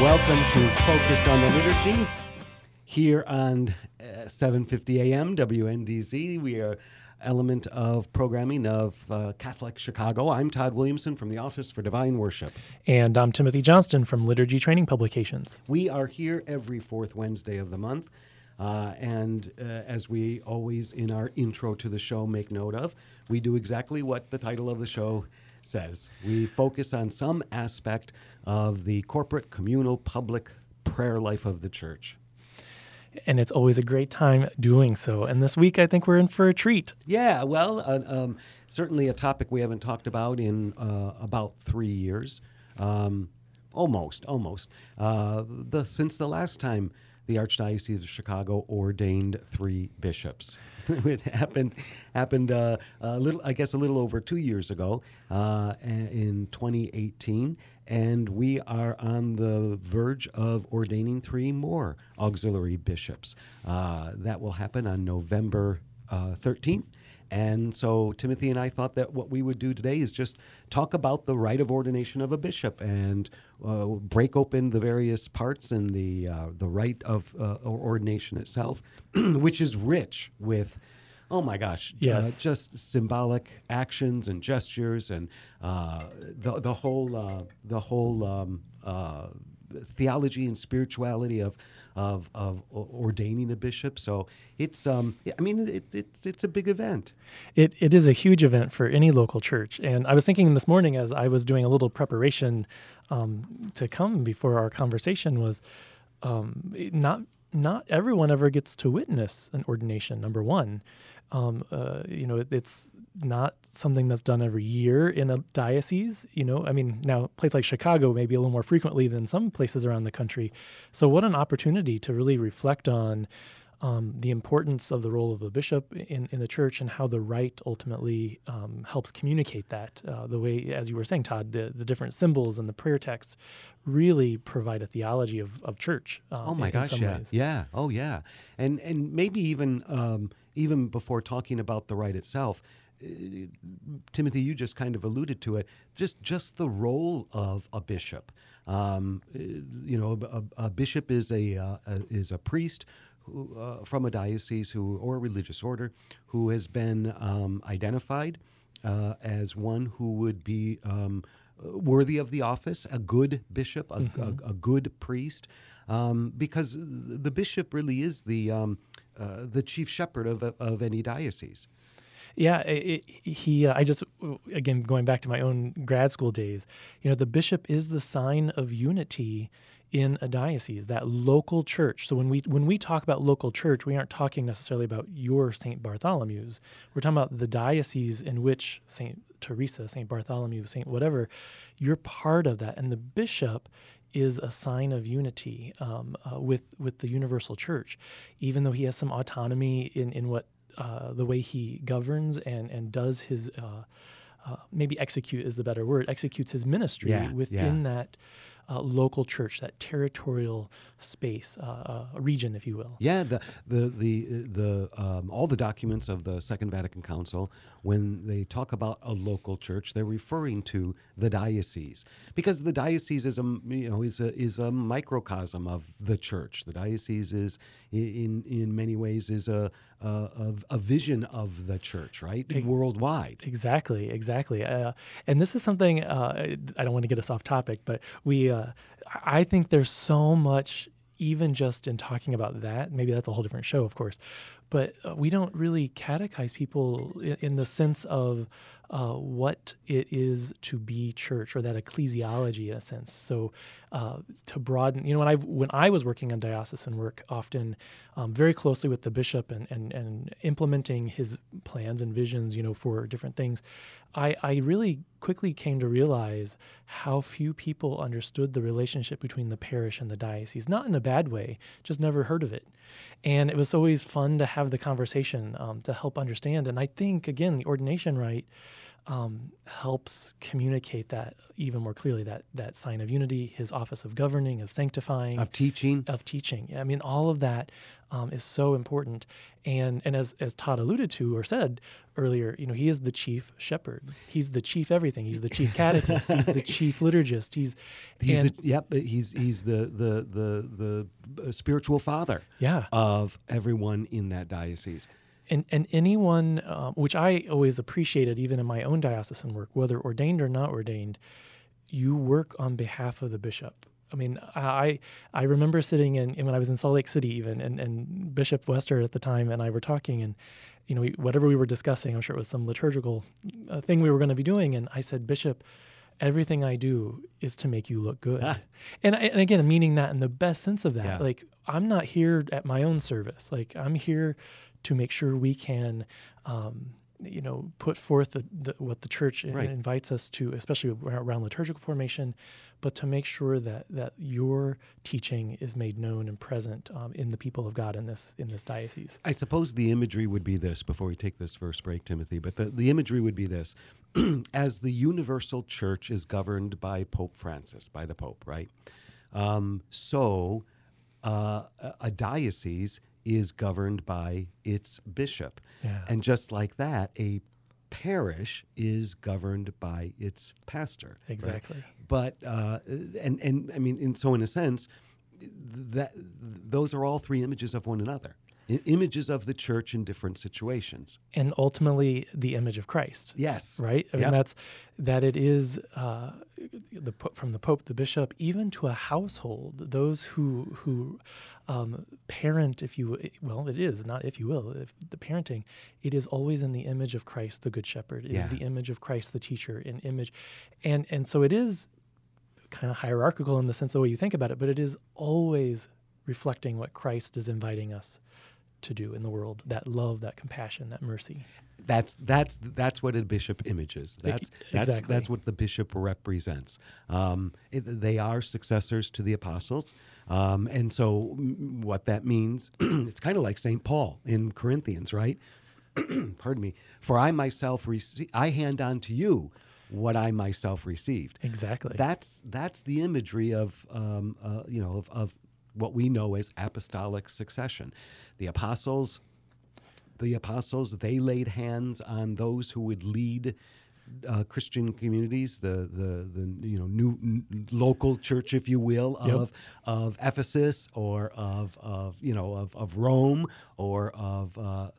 Welcome to Focus on the Liturgy here on uh, 7:50 a.m. WNDZ. We are element of programming of uh, Catholic Chicago. I'm Todd Williamson from the Office for Divine Worship. And I'm Timothy Johnston from Liturgy Training Publications. We are here every fourth Wednesday of the month. Uh, and uh, as we always in our intro to the show make note of, we do exactly what the title of the show says. We focus on some aspect of the corporate, communal, public prayer life of the church. And it's always a great time doing so. And this week, I think we're in for a treat. Yeah, well, uh, um, certainly a topic we haven't talked about in uh, about three years. Um, almost, almost. Uh, the, since the last time the Archdiocese of Chicago ordained three bishops. it happened happened uh, a little, I guess, a little over two years ago uh, in 2018, and we are on the verge of ordaining three more auxiliary bishops. Uh, that will happen on November 13th. Uh, and so Timothy and I thought that what we would do today is just talk about the rite of ordination of a bishop and uh, break open the various parts and the uh, the rite of uh, ordination itself, which is rich with. Oh my gosh! Uh, yes, just symbolic actions and gestures, and uh, the the whole uh, the whole um, theology and spirituality of of, of ordaining a bishop. So it's, um, I mean, it, it's, it's a big event. It, it is a huge event for any local church. And I was thinking this morning as I was doing a little preparation um, to come before our conversation was um, not not everyone ever gets to witness an ordination. Number one, um, uh, you know, it, it's not something that's done every year in a diocese. You know, I mean, now a place like Chicago maybe a little more frequently than some places around the country. So, what an opportunity to really reflect on um, the importance of the role of a bishop in, in the church and how the rite ultimately um, helps communicate that. Uh, the way, as you were saying, Todd, the, the different symbols and the prayer texts really provide a theology of, of church. Uh, oh my in, gosh, in yeah, ways. yeah, oh yeah, and and maybe even um, even before talking about the rite itself. Uh, Timothy, you just kind of alluded to it. Just just the role of a bishop. Um, uh, you know, a, a bishop is a, uh, a, is a priest who, uh, from a diocese who or a religious order who has been um, identified uh, as one who would be um, worthy of the office, a good bishop, a, mm-hmm. a, a good priest, um, because the bishop really is the um, uh, the chief shepherd of, of any diocese. Yeah, it, he. Uh, I just again going back to my own grad school days. You know, the bishop is the sign of unity in a diocese, that local church. So when we when we talk about local church, we aren't talking necessarily about your St. Bartholomew's. We're talking about the diocese in which St. Teresa, St. Bartholomew, St. whatever, you're part of that. And the bishop is a sign of unity um, uh, with with the universal church, even though he has some autonomy in in what uh, the way he governs and and does his. Uh, uh maybe execute is the better word. Executes his ministry yeah, within yeah. that uh, local church, that territorial space, uh, uh, region, if you will. Yeah, the the the the um, all the documents of the Second Vatican Council, when they talk about a local church, they're referring to the diocese because the diocese is a you know is a is a microcosm of the church. The diocese is in in many ways is a a, a vision of the church, right, worldwide. Exactly, exactly. Uh, and this is something uh, I don't want to get us off topic, but we uh, I think there's so much even just in talking about that, maybe that's a whole different show, of course, but uh, we don't really catechize people in, the sense of uh, what it is to be church or that ecclesiology in a sense. So uh, to broaden, you know, when I when I was working on diocesan work, often um, very closely with the bishop and, and and implementing his plans and visions, you know, for different things, I I really quickly came to realize how few people understood the relationship between the parish and the diocese. Not in a bad way, just never heard of it, and it was always fun to have the conversation um, to help understand. And I think again, the ordination rite um, helps communicate that even more clearly that that sign of unity, his office of governing, of sanctifying, of teaching, of teaching. I mean, all of that um, is so important. And and as as Todd alluded to or said earlier, you know, he is the chief shepherd. He's the chief everything. He's the chief catechist. he's the chief liturgist. He's he's and, the, yep. He's he's the the the the spiritual father. Yeah. of everyone in that diocese and and anyone, uh, which I always appreciated, even in my own diocesan work, whether ordained or not ordained, you work on behalf of the bishop. I mean, I I remember sitting in, when I was in Salt Lake City, even, and, and Bishop Wester at the time and I were talking, and you know, we, whatever we were discussing, I'm sure it was some liturgical uh, thing we were going to be doing, and I said, Bishop, everything I do is to make you look good. Ah. And, and again, meaning that in the best sense of that. Yeah. Like, I'm not here at my own service. Like, I'm here to make sure we can um, you know put forth the, the, what the church right. invites us to especially around liturgical formation but to make sure that that your teaching is made known and present um, in the people of god in this in this diocese. I suppose the imagery would be this before we take this first break timothy but the, the imagery would be this. As the universal church is governed by pope francis by the pope right? Um, so uh, a diocese is governed by its bishop. Yeah. And just like that, a parish is governed by its pastor. Exactly. Right? But uh, and and I mean, and so in a sense, that those are all three images of one another images of the church in different situations. And ultimately the image of christ. Yes. Right? I yep. mean that's that it is uh, the from the pope the bishop even to a household those who who um, parent if you well it is not if you will if the parenting it is always in the image of christ the good shepherd. It yeah. is the image of christ the teacher in image. And and so it is kind of hierarchical in the sense of the way you think about it but it is always reflecting what christ is inviting us to do in the world that love that compassion that mercy that's that's that's what a bishop images that's that's exactly. that's what the bishop represents um, it, they are successors to the apostles um, and so what that means it's kind of like st paul in corinthians right pardon me for i myself rece- i hand on to you what I myself received. Exactly. That's that's the imagery of um, uh, you know of, of what we know as apostolic succession. The apostles, the apostles, they laid hands on those who would lead uh, Christian communities, the the the you know new n- local church, if you will, of yep. of Ephesus or of of you know of, of Rome or of uh, uh,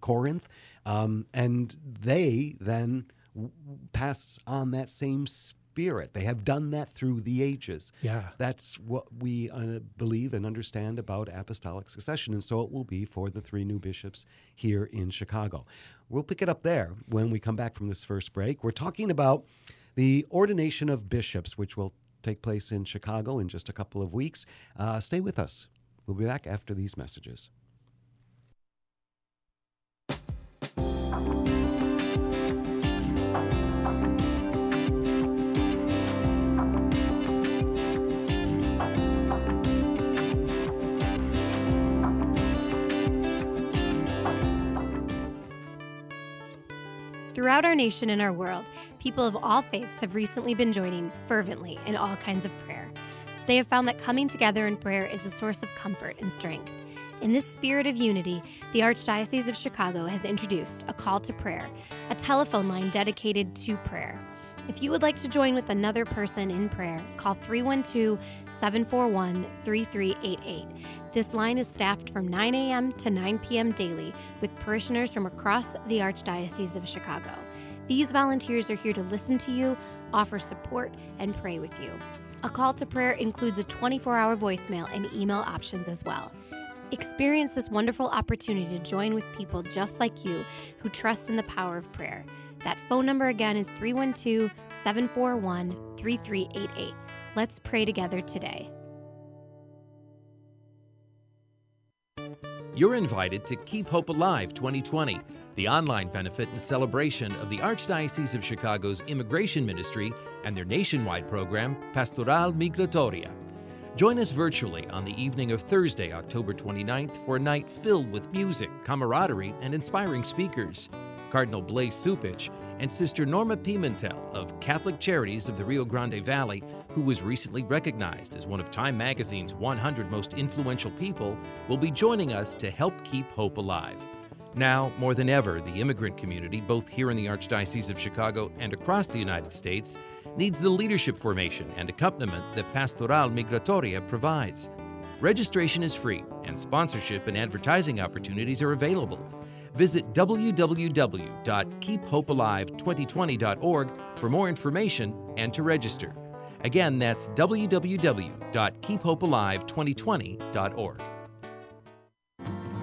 Corinth, um, and they then w- pass on that same. Spirit Spirit. They have done that through the ages. Yeah. That's what we uh, believe and understand about apostolic succession. And so it will be for the three new bishops here in Chicago. We'll pick it up there when we come back from this first break. We're talking about the ordination of bishops, which will take place in Chicago in just a couple of weeks. Uh, stay with us. We'll be back after these messages. Throughout our nation and our world, people of all faiths have recently been joining fervently in all kinds of prayer. They have found that coming together in prayer is a source of comfort and strength. In this spirit of unity, the Archdiocese of Chicago has introduced a call to prayer, a telephone line dedicated to prayer. If you would like to join with another person in prayer, call 312 741 3388. This line is staffed from 9 a.m. to 9 p.m. daily with parishioners from across the Archdiocese of Chicago. These volunteers are here to listen to you, offer support, and pray with you. A call to prayer includes a 24 hour voicemail and email options as well. Experience this wonderful opportunity to join with people just like you who trust in the power of prayer. That phone number again is 312 741 3388. Let's pray together today. You're invited to Keep Hope Alive 2020, the online benefit and celebration of the Archdiocese of Chicago's Immigration Ministry and their nationwide program, Pastoral Migratoria. Join us virtually on the evening of Thursday, October 29th, for a night filled with music, camaraderie, and inspiring speakers. Cardinal Blase Cupich and Sister Norma Pimentel of Catholic Charities of the Rio Grande Valley, who was recently recognized as one of Time Magazine's 100 most influential people, will be joining us to help keep hope alive. Now, more than ever, the immigrant community, both here in the Archdiocese of Chicago and across the United States, needs the leadership formation and accompaniment that Pastoral Migratoria provides. Registration is free, and sponsorship and advertising opportunities are available. Visit www.keephopealive2020.org for more information and to register. Again, that's www.keephopealive2020.org.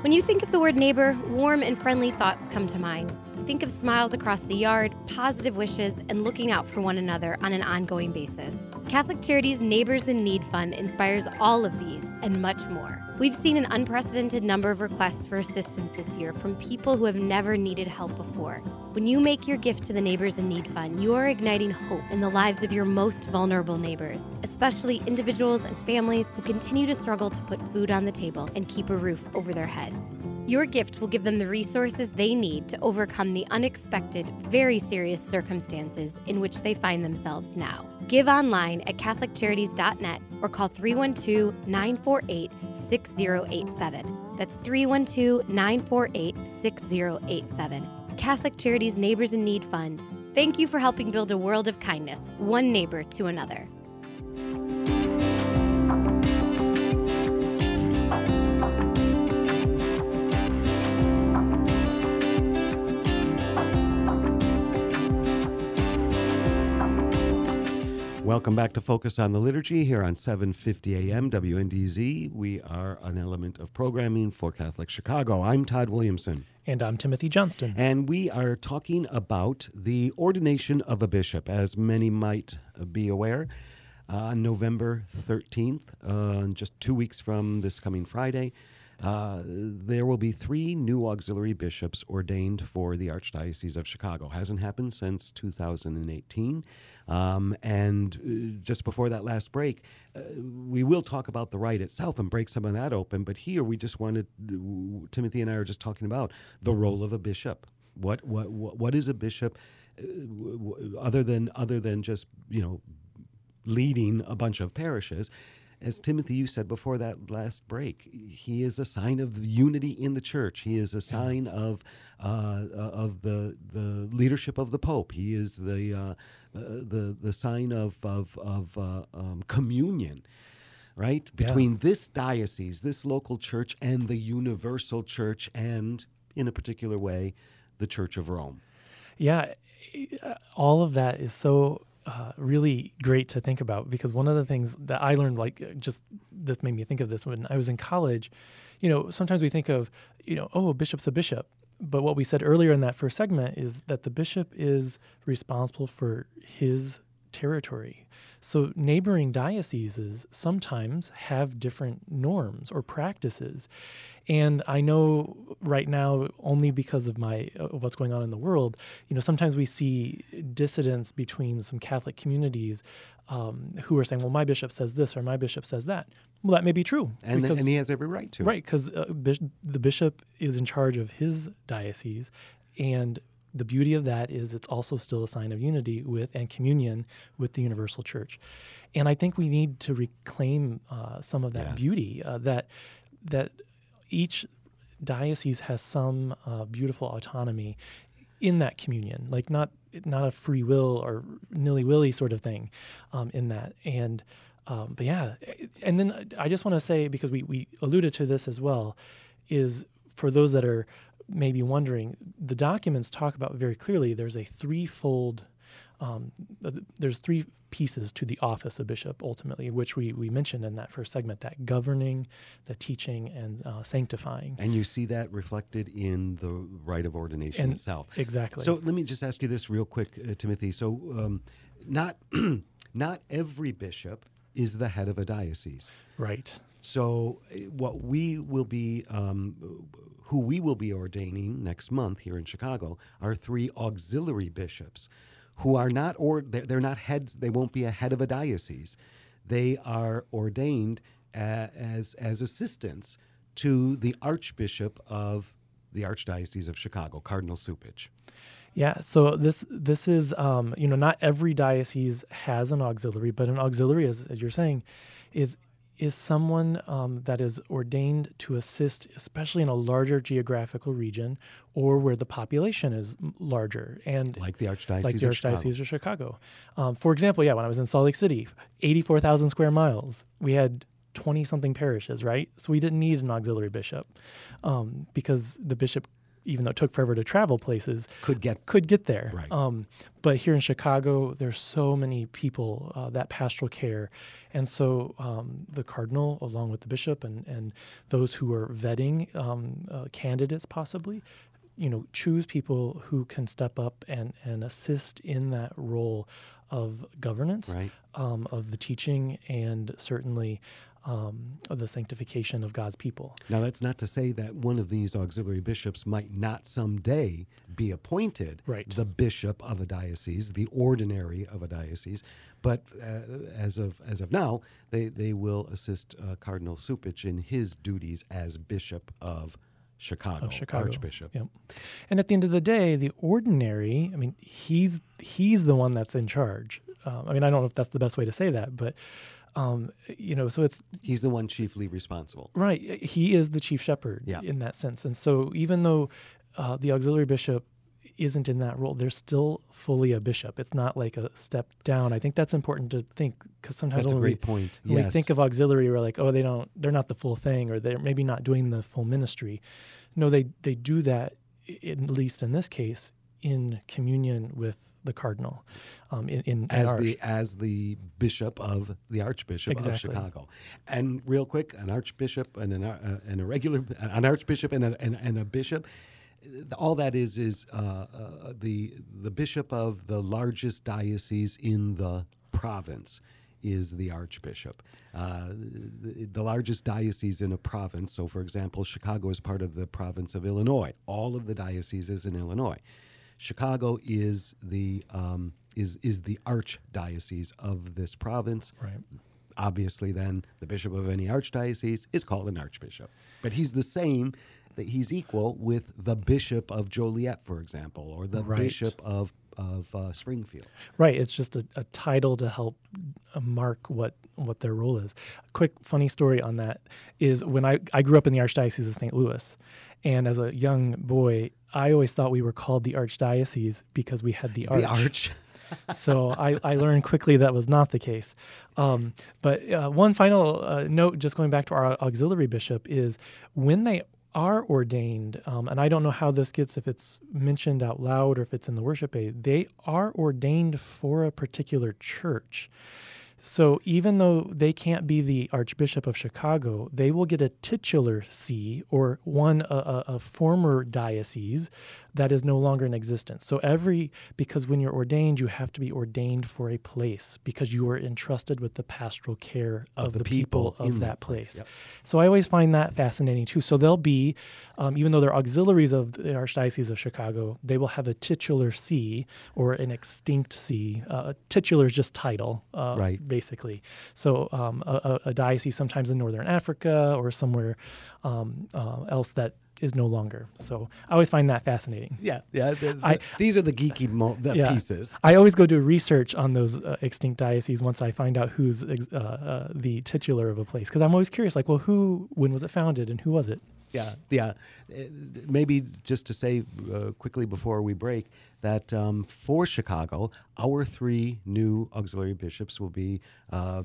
When you think of the word neighbor, warm and friendly thoughts come to mind. Think of smiles across the yard, positive wishes, and looking out for one another on an ongoing basis. Catholic Charities Neighbors in Need Fund inspires all of these and much more. We've seen an unprecedented number of requests for assistance this year from people who have never needed help before. When you make your gift to the Neighbors in Need Fund, you are igniting hope in the lives of your most vulnerable neighbors, especially individuals and families who continue to struggle to put food on the table and keep a roof over their heads. Your gift will give them the resources they need to overcome the unexpected, very serious circumstances in which they find themselves now. Give online at CatholicCharities.net or call 312 948 6087. That's 312 948 6087. Catholic Charities Neighbors in Need Fund. Thank you for helping build a world of kindness, one neighbor to another. Welcome back to Focus on the Liturgy here on 750 AM WNDZ. We are an element of programming for Catholic Chicago. I'm Todd Williamson. And I'm Timothy Johnston. And we are talking about the ordination of a bishop. As many might be aware, uh, on November 13th, uh, just two weeks from this coming Friday, uh, there will be three new auxiliary bishops ordained for the Archdiocese of Chicago. Hasn't happened since 2018. Um, and uh, just before that last break, uh, we will talk about the rite itself and break some of that open. But here we just wanted, Timothy and I are just talking about the role of a bishop. What what what is a bishop, uh, other than other than just you know leading a bunch of parishes? as Timothy, you said before that last break, he is a sign of unity in the church. He is a sign of uh, of the the leadership of the Pope. He is the uh, the the sign of of, of uh, um, communion, right between yeah. this diocese, this local church, and the universal church, and in a particular way, the Church of Rome. Yeah, all of that is so uh, really great to think about because one of the things that I learned, like just this made me think of this when I was in college. You know, sometimes we think of, you know, oh, a bishop's a bishop. But what we said earlier in that first segment is that the bishop is responsible for his territory. So neighboring dioceses sometimes have different norms or practices. And I know right now, only because of my uh, what's going on in the world, you know, sometimes we see dissidence between some Catholic communities um, who are saying, "Well, my bishop says this or my bishop says that." Well, that may be true, and, because, and he has every right to, right? Because uh, the bishop is in charge of his diocese, and the beauty of that is it's also still a sign of unity with and communion with the universal church and i think we need to reclaim uh, some of that yeah. beauty uh, that that each diocese has some uh, beautiful autonomy in that communion like not not a free will or nilly-willy sort of thing um, in that and um, but yeah and then i just want to say because we, we alluded to this as well is for those that are may be wondering, the documents talk about very clearly there's a threefold um, there's three pieces to the office of bishop ultimately, which we, we mentioned in that first segment that governing, the teaching, and uh, sanctifying. And you see that reflected in the rite of ordination And- itself. Exactly. So let me just ask you this real quick, uh, Timothy. So, um, not not every bishop is the head of a diocese. right. So, uh, what we will be, um, who we will be ordaining next month here in Chicago, are three auxiliary bishops, who are not or they're, not heads. They won't be a head of a diocese. They are ordained as as assistants to the Archbishop of the Archdiocese of Chicago, Cardinal Cupich. Yeah, so this this is um, you know not every diocese has an auxiliary, but an auxiliary, as, as you're saying, is is someone um, that is ordained to assist, especially in a larger geographical region or where the population is larger and Like the Archdiocese like the of Chicago. Archdiocese of Chicago. Um, for example, yeah, when I was in Salt Lake City, 84,000 square miles, we had 20 something parishes, right? So we didn't need an auxiliary bishop um, because the bishop, even though it took forever to travel places, Could get could get there. Right. Um, but here in Chicago, there's so many people uh, that pastoral care, and so um, the cardinal, along with the bishop and and those who are vetting um, uh, candidates, possibly, you know, choose people who can step up and and assist in that role of governance, Right. um, of the teaching, and certainly. Um, of the sanctification of God's people. Now, that's not to say that one of these auxiliary bishops might not someday be appointed Right. the bishop of a diocese, the ordinary of a diocese. But uh, as of as of now, they, they will assist uh, Cardinal Cupich in his duties as bishop of Chicago, of Chicago. Archbishop. Yep. And at the end of the day, the ordinary, I mean, he's he's the one that's in charge. Um, I mean, I don't know if that's the best way to say that, but um, you know, so it's He's the one chiefly responsible. right. He is the chief shepherd Yeah. in that sense, and so even though uh, the auxiliary bishop isn't in that role, they're still fully a bishop. It's not like a step down. I think that's important to think because sometimes That's a great we, point. when we think of auxiliary, we're like, oh, they don't, they're not the full thing, or they're maybe not doing the full ministry. No, they they do that, at least in this case, in communion with the cardinal, um, in, in as the as the bishop of the Archbishop Exactly. of Chicago. And real quick, an archbishop and an uh, and a regular an archbishop and a, and, and a bishop. All that is is uh, uh, the the bishop of the largest diocese in the province is the archbishop. Uh, the, the largest diocese in a province. So, for example, Chicago is part of the province of Illinois. All of the dioceses in Illinois. Chicago is the um, is is the archdiocese of this province. Right. Obviously, then the bishop of any archdiocese is called an archbishop, but he's the same. That he's equal with the bishop of Joliet, for example, or the Right. bishop of of uh, Springfield. Right. It's just a, a title to help uh, mark what what their role is. A quick funny story on that is when I, I grew up in the Archdiocese of St. Louis. And as a young boy, I always thought we were called the Archdiocese because we had the arch. The arch. so I, I learned quickly that was not the case. Um, but uh, one final uh, note, just going back to our auxiliary bishop, is when they are ordained, um, and I don't know how this gets if it's mentioned out loud or if it's in the worship aid, they are ordained for a particular church. So even though they can't be the Archbishop of Chicago, they will get a titular see or one a, a, a former diocese that is no longer in existence. So every because when you're ordained, you have to be ordained for a place because you are entrusted with the pastoral care of, the, people, in of that place, place. yep. So I always find that fascinating too. So they'll be, um, even though they're auxiliaries of the Archdiocese of Chicago, they will have a titular see or an extinct see. Uh, titular is just title, uh, Right. basically. So um, a, a- a diocese sometimes in northern Africa or somewhere um, uh, else that is no longer. So I always find that fascinating. Yeah, yeah. the- the- I- these are the geeky mo- the Yeah. pieces. I always go do research on those uh, extinct dioceses once I find out who's ex- uh, uh, the titular of a place because I'm always curious, like, well, who, when was it founded, and who was it? Yeah, yeah. Uh, Maybe just to say uh, quickly before we break that um, for Chicago, our three new auxiliary bishops will be uh,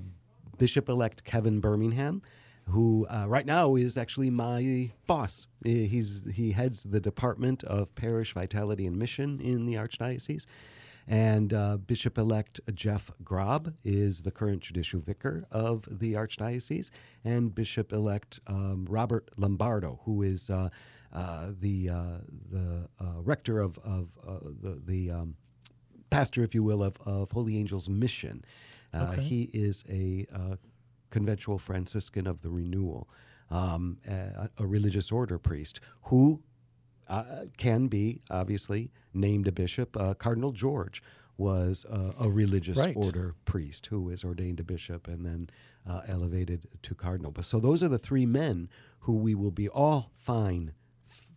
Bishop elect Kevin Birmingham, who uh, right now is actually my boss. He's he heads the Department of Parish Vitality and Mission in the Archdiocese. And uh, Bishop elect Jeff Grob is the current judicial vicar of the Archdiocese, and Bishop elect um, Robert Lombardo, who is uh, uh, the, uh, the uh, rector of, of uh, the, the um, pastor, if you will, of, of Holy Angels Mission. Uh, Okay. He is a uh, conventual Franciscan of the Renewal, um, a, a religious order priest who uh, can be obviously named a bishop. Uh, Cardinal George was uh, a religious Right. order priest who was ordained a bishop and then uh, elevated to cardinal. But so those are the three men who we will be all fine,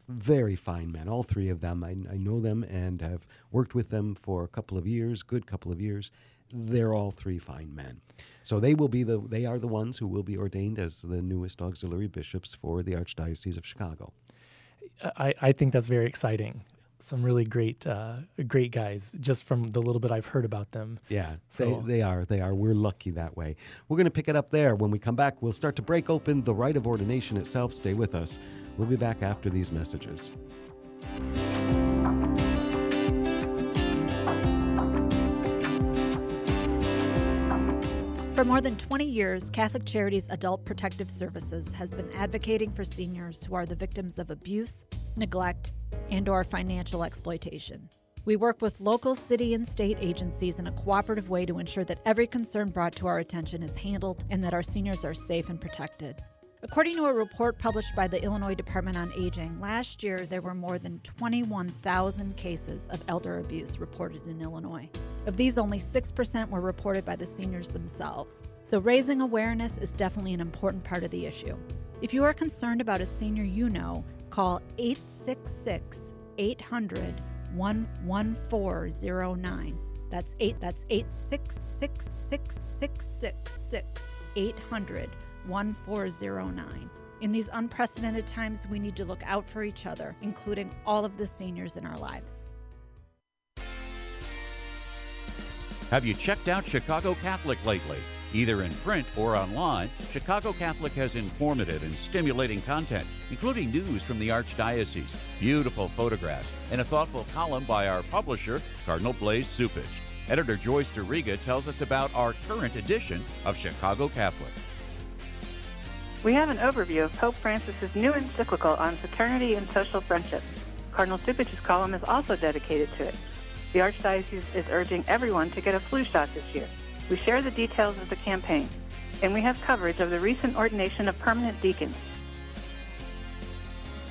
very fine men. All three of them. I, I know them and have worked with them for a couple of years, good couple of years. They're all three fine men. So they will be the they are the ones who will be ordained as the newest auxiliary bishops for the Archdiocese of Chicago. I, I think that's very exciting. Some really great, uh, great guys. Just from the little bit I've heard about them. Yeah, So- they, they are. They are. We're lucky that way. We're going to pick it up there. When we come back, we'll start to break open the rite of ordination itself. Stay with us. We'll be back after these messages. For more than 20 years, Catholic Charities Adult Protective Services has been advocating for seniors who are the victims of abuse, neglect, and or financial exploitation. We work with local city and state agencies in a cooperative way to ensure that every concern brought to our attention is handled and that our seniors are safe and protected. According to a report published by the Illinois Department on Aging, last year there were more than 21,000 cases of elder abuse reported in Illinois. Of these, only 6% were reported by the seniors themselves. So, raising awareness is definitely an important part of the issue. If you are concerned about a senior you know, call 866 800 11409. That's 8 that's 866 800 1409. In these unprecedented times, we need to look out for each other, including all of the seniors in our lives. Have you checked out Chicago Catholic lately? Either in print or online, Chicago Catholic has informative and stimulating content, including news from the Archdiocese, beautiful photographs, and a thoughtful column by our publisher, Cardinal Blase Cupich. Editor Joyce Duriga tells us about our current edition of Chicago Catholic. We have an overview of Pope Francis's new encyclical on fraternity and social friendship. Cardinal Cupich's column is also dedicated to it. The Archdiocese is urging everyone to get a flu shot this year. We share the details of the campaign, and we have coverage of the recent ordination of permanent deacons.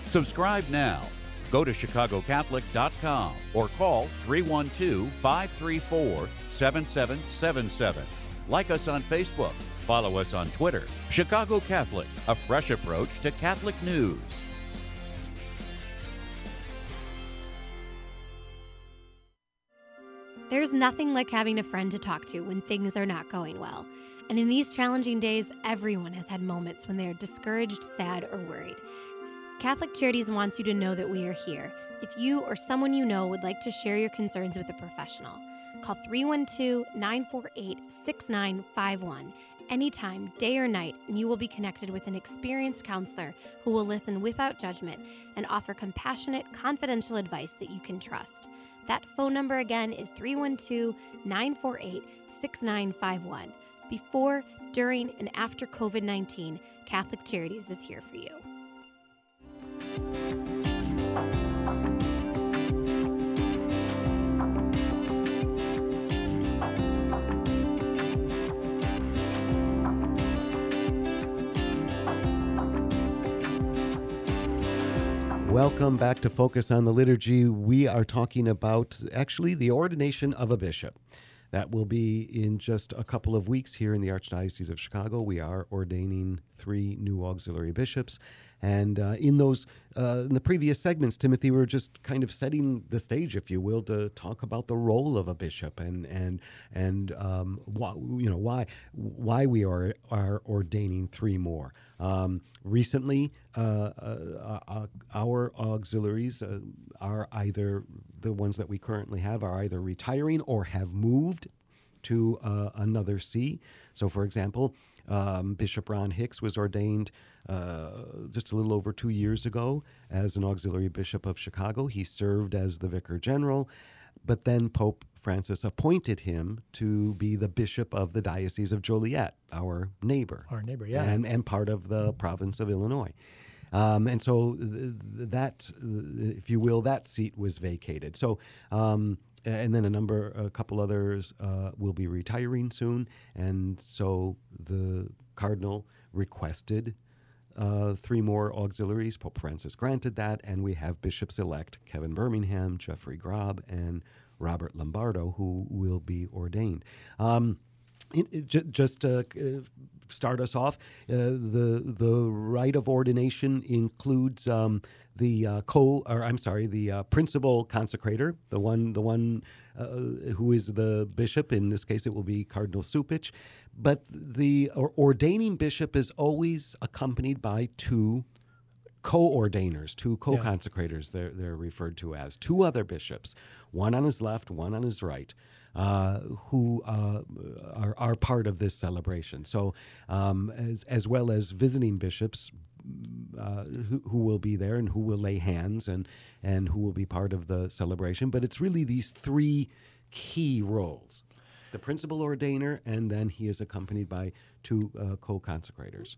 Subscribe now. Go to chicagocatholic.com or call 312 534 7777. Like us on Facebook. Follow us on Twitter. Chicago Catholic, a fresh approach to Catholic news. There's nothing like having a friend to talk to when things are not going well. And in these challenging days, everyone has had moments when they are discouraged, sad, or worried. Catholic Charities wants you to know that we are here. If you or someone you know would like to share your concerns with a professional, call 312 948 6951 anytime, day or night, and you will be connected with an experienced counselor who will listen without judgment and offer compassionate, confidential advice that you can trust. That phone number again is 312 948 6951. Before, during, and after COVID 19, Catholic Charities is here for you. Welcome back to Focus on the Liturgy. We are talking about actually the ordination of a bishop. That will be in just a couple of weeks here in the Archdiocese of Chicago. We are ordaining three new auxiliary bishops. And uh, in those, uh, in the previous segments, Timothy, we were just kind of setting the stage, if you will, to talk about the role of a bishop and and and um, why, you know why why we are are ordaining three more. Um, recently, uh, uh, uh, our auxiliaries are either the ones that we currently have are either retiring or have moved to another see. So, for example, um, Bishop Ron Hicks was ordained uh, just a little over two years ago as an auxiliary bishop of Chicago. He served as the vicar general, but then Pope Francis appointed him to be the bishop of the Diocese of Joliet, our neighbor. Our neighbor, yeah. And, and part of the province of Illinois. Um, and so th- that, if you will, that seat was vacated. So, um, and then a number, a couple others uh, will be retiring soon. And so the cardinal requested uh, three more auxiliaries. Pope Francis granted that, and we have bishops elect Kevin Birmingham, Jeffrey Grob, and Robert Lombardo, who will be ordained. Um, it, it, j- just to uh, start us off, uh, the the rite of ordination includes um, the uh, co, or I'm sorry, the uh, principal consecrator, the one the one uh, who is the bishop. In this case, it will be Cardinal Cupich, but the ordaining bishop is always accompanied by two co-ordainers, two co-consecrators. They're they're referred to as two other bishops, one on his left, one on his right. Uh, who uh, are, are part of this celebration. So, um, as, as well as visiting bishops uh, who, who will be there and who will lay hands and, and who will be part of the celebration. But it's really these three key roles the principal ordainer, and then he is accompanied by two uh, co consecrators.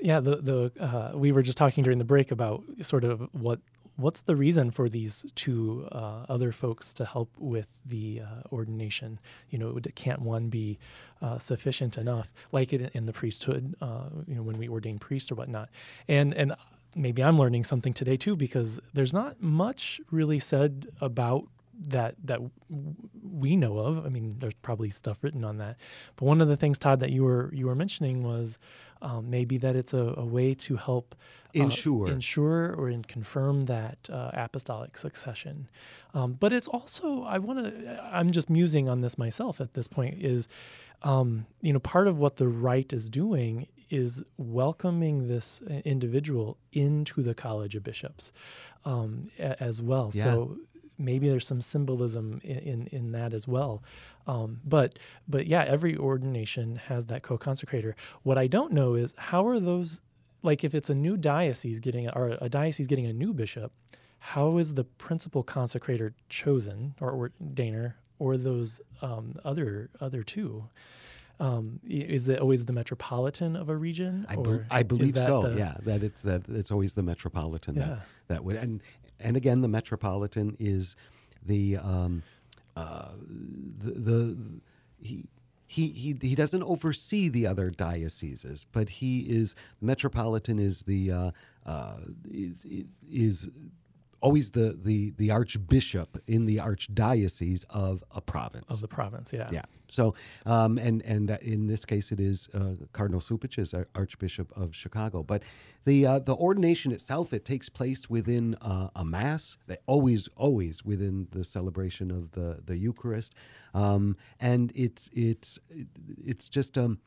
Yeah, the the uh, we were just talking during the break about sort of what what's the reason for these two uh, other folks to help with the uh, ordination? You know, can't one be uh, sufficient enough, like in, in the priesthood? Uh, you know, when we ordain priests or whatnot, and and maybe I'm learning something today too because there's not much really said about that that we know of. I mean, there's probably stuff written on that, but one of the things, Todd, that you were you were mentioning was um, maybe that it's a, a way to help uh, ensure ensure or in confirm that uh, apostolic succession. Um, but it's also I want to I'm just musing on this myself at this point is um, you know part of what the rite is doing is welcoming this uh, individual into the College of Bishops um, a, as well. Yeah. So maybe there's some symbolism in, in, in that as well. Um, but but yeah, every ordination has that co-consecrator. What I don't know is how are those like if it's a new diocese getting or a diocese getting a new bishop, how is the principal consecrator chosen or ordainer or those um, other other two? Um, is it always the metropolitan of a region? I, be- I believe so. The, yeah, that it's that it's always the metropolitan yeah. that, that would and and again the metropolitan is the um, uh, the, the he. He, he, he doesn't oversee the other dioceses, but he is metropolitan is the uh, uh, is, is always the, the the archbishop in the archdiocese of a province of the province. Yeah, yeah. So, um, and and in this case, it is uh, Cardinal Cupich is Archbishop of Chicago. But the uh, the ordination itself, it takes place within uh, a mass. They always always within the celebration of the the Eucharist, um, and it's it's it's just um,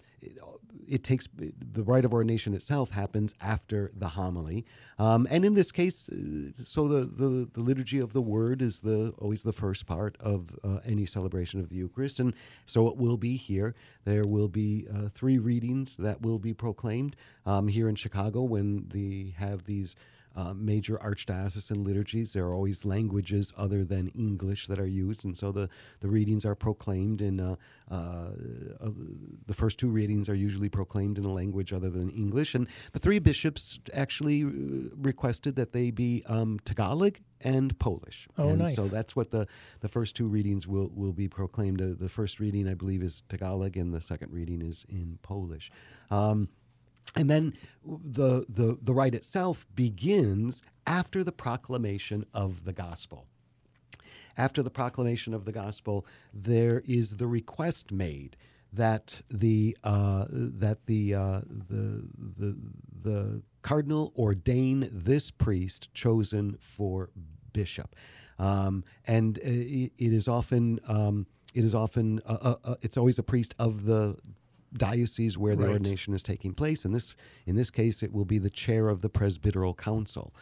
it, takes the rite of ordination itself happens after the homily, um, and in this case, uh, so the, the the liturgy of the Word is the always the first part of uh, any celebration of the Eucharist, and so it will be here. There will be uh, three readings that will be proclaimed um, here in Chicago when they have these uh, major archdiocesan liturgies. There are always languages other than English that are used, and so the, the readings are proclaimed in uh, uh, uh, the first two readings are usually proclaimed in a language other than English. And the three bishops actually uh, requested that they be um, Tagalog and Polish. Oh, and nice. So that's what the, the first two readings will, will be proclaimed. Uh, the first reading, I believe, is Tagalog, and the second reading is in Polish. Um, and then the, the, the rite itself begins after the proclamation of the gospel. After the proclamation of the gospel, there is the request made that the uh, that the, uh, the the the cardinal ordain this priest chosen for bishop, um, and it, it is often um, it is often uh, uh, uh it's always a priest of the diocese where the right. ordination is taking place. In this in this case, it will be the chair of the presbyteral council,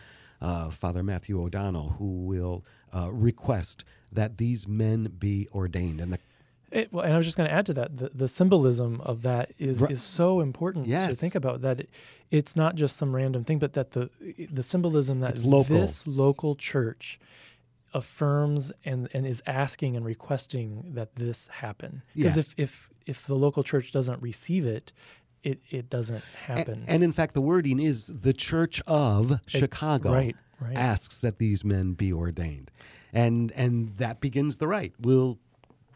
uh, Father Matthew O'Donnell, who will uh, request that these men be ordained. And the it, well, and I was just going to add to that the, the symbolism of that is is so important yes. to think about that it, it's not just some random thing, but that the the symbolism that it's local. this local church affirms and, and is asking and requesting that this happen. Because Yeah. if, if if the local church doesn't receive it, it, it doesn't A- happen. And, in fact, the wording is the Church of Chicago right, right. asks that these men be ordained. And and that begins the rite. We'll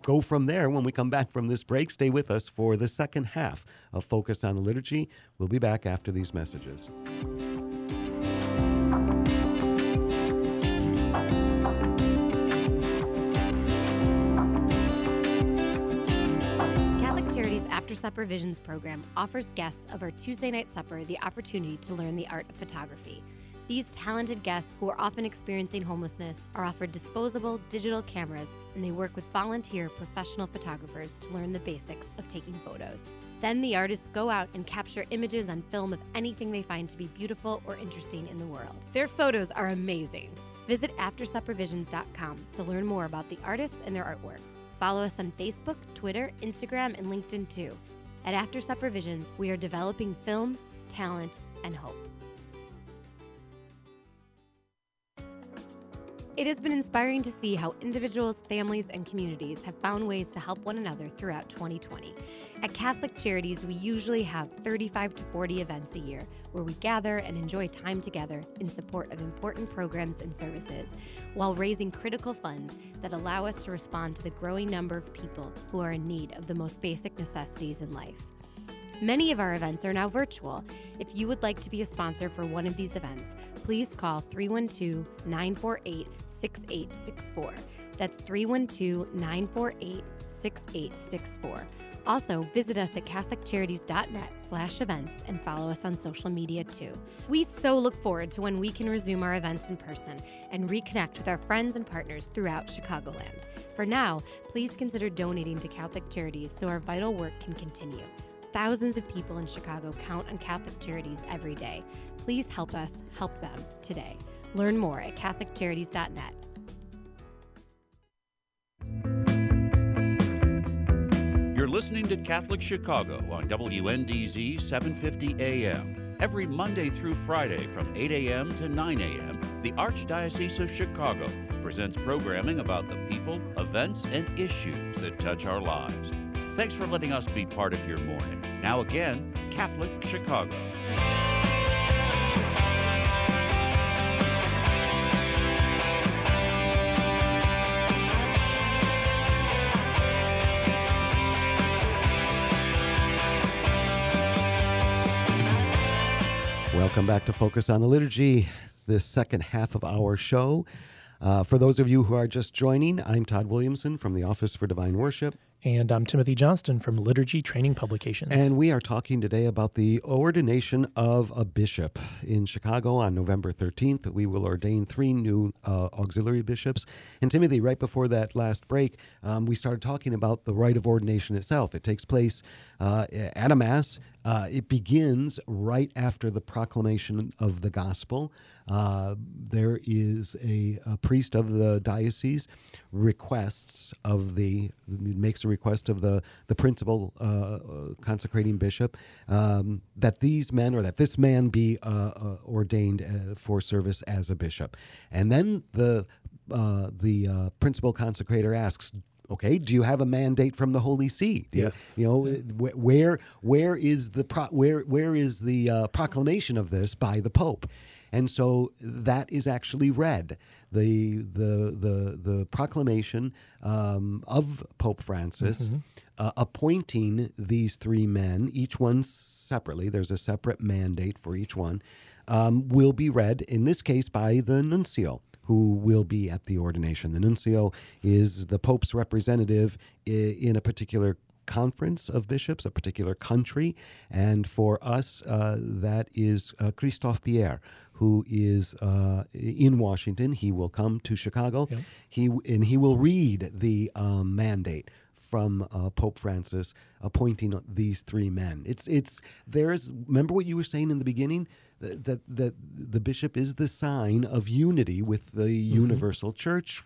go from there when we come back from this break. Stay with us for the second half of Focus on the Liturgy. We'll be back after these messages. After Supper Visions program offers guests of our Tuesday night supper the opportunity to learn the art of photography. These talented guests, who are often experiencing homelessness, are offered disposable digital cameras and they work with volunteer professional photographers to learn the basics of taking photos. Then the artists go out and capture images on film of anything they find to be beautiful or interesting in the world. Their photos are amazing. Visit AfterSupperVisions.com to learn more about the artists and their artwork. Follow us on Facebook, Twitter, Instagram, and LinkedIn too. At After Supper Visions, we are developing film, talent, and hope. It has been inspiring to see how individuals, families, and communities have found ways to help one another throughout 2020. At Catholic Charities, we usually have 35 to 40 events a year where we gather and enjoy time together in support of important programs and services, while raising critical funds that allow us to respond to the growing number of people who are in need of the most basic necessities in life. Many of our events are now virtual. If you would like to be a sponsor for one of these events, please call 312 948 6864. That's 312 948 6864. Also, visit us at catholiccharities.net slash events and follow us on social media too. We so look forward to when we can resume our events in person and reconnect with our friends and partners throughout Chicagoland. For now, please consider donating to Catholic Charities so our vital work can continue. Thousands of people in Chicago count on Catholic Charities every day. Please help us help them today. Learn more at CatholicCharities.net. You're listening to Catholic Chicago on WNDZ 750 AM. Every Monday through Friday from 8 a.m. to 9 a.m., the Archdiocese of Chicago presents programming about the people, events, and issues that touch our lives. Thanks for letting us be part of your morning. Now, again, Catholic Chicago. Welcome back to Focus on the Liturgy, this second half of our show. Uh, for those of you who are just joining, I'm Todd Williamson from the Office for Divine Worship. And I'm Timothy Johnston from Liturgy Training Publications. And we are talking today about the ordination of a bishop. In Chicago on November 13th, we will ordain three new uh, auxiliary bishops. And Timothy, right before that last break, um, we started talking about the rite of ordination itself. It takes place uh, at a Mass. Uh, it begins right after the proclamation of the gospel. Uh, there is a, a priest of the diocese requests of the makes a request of the the principal uh, uh, consecrating bishop um, that these men or that this man be uh, ordained uh, for service as a bishop, and then the uh, the uh, principal consecrator asks. Okay, do you have a mandate from the Holy See? You- Yes. You know, where where is the pro- where where is the uh, proclamation of this by the Pope? And so that is actually read. The the the the proclamation um, of Pope Francis uh, appointing these three men, each one separately. There's a separate mandate for each one. Um, will be read in this case by the nuncio who will be at the ordination. The nuncio is the Pope's representative in a particular conference of bishops, a particular country. And for us, uh, that is uh, Christophe Pierre, who is uh, in Washington. He will come to Chicago. He and he will read the um, mandate from uh, Pope Francis appointing these three men. It's it's there's remember what you were saying in the beginning that that, that the bishop is the sign of unity with the universal church,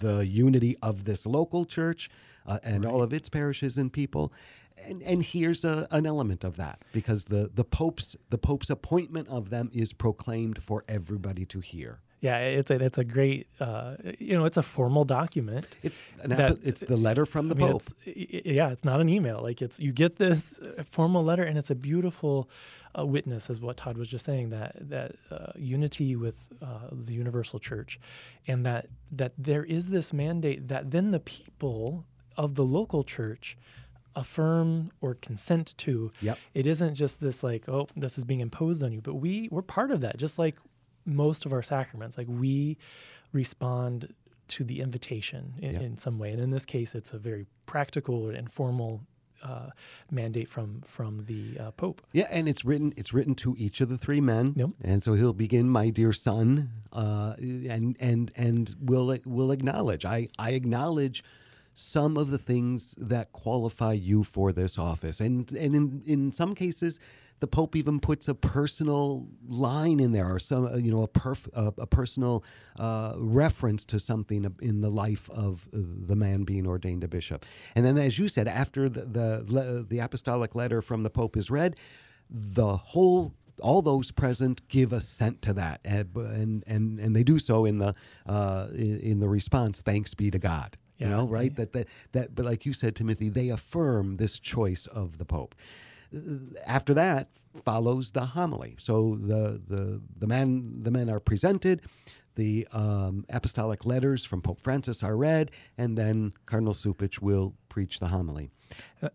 the unity of this local church uh, and all of its parishes and people. And, and here's a, an element of that because the, the pope's the pope's appointment of them is proclaimed for everybody to hear. Yeah, it's a it's a great uh, you know it's a formal document. It's an That- app- it's the letter from the I mean, Pope. it's, yeah, it's not an email. Like it's you get this uh, formal letter, and it's a beautiful uh, witness, is what Todd was just saying. That that uh, unity with uh, the universal church, and that that there is this mandate that then the people of the local church affirm or consent to. Yep. It isn't just this like, oh, this is being imposed on you, but we we're part of that. Just like most of our sacraments, like we respond to the invitation in, Yep. in some way. And in this case, it's a very practical and informal uh, mandate from from the uh, Pope. Yeah, and it's written. It's written to each of the three men, Yep. and so he'll begin, "My dear son," uh, and and and will will acknowledge. I I acknowledge some of the things that qualify you for this office, and and in in some cases. The Pope even puts a personal line in there, or some, uh, you know, a perf, a, a personal uh, reference to something in the life of uh, the man being ordained a bishop. And then, as you said, after the the, the apostolic letter from the Pope is read, the whole all those present give assent to that and and and, and they do so in the uh, in the response thanks be to god you know right? That, that that but like you said timothy they affirm this choice of the pope. After that follows the homily. So the the the man the men are presented the um, apostolic letters from Pope Francis are read, and then Cardinal Cupich will preach the homily.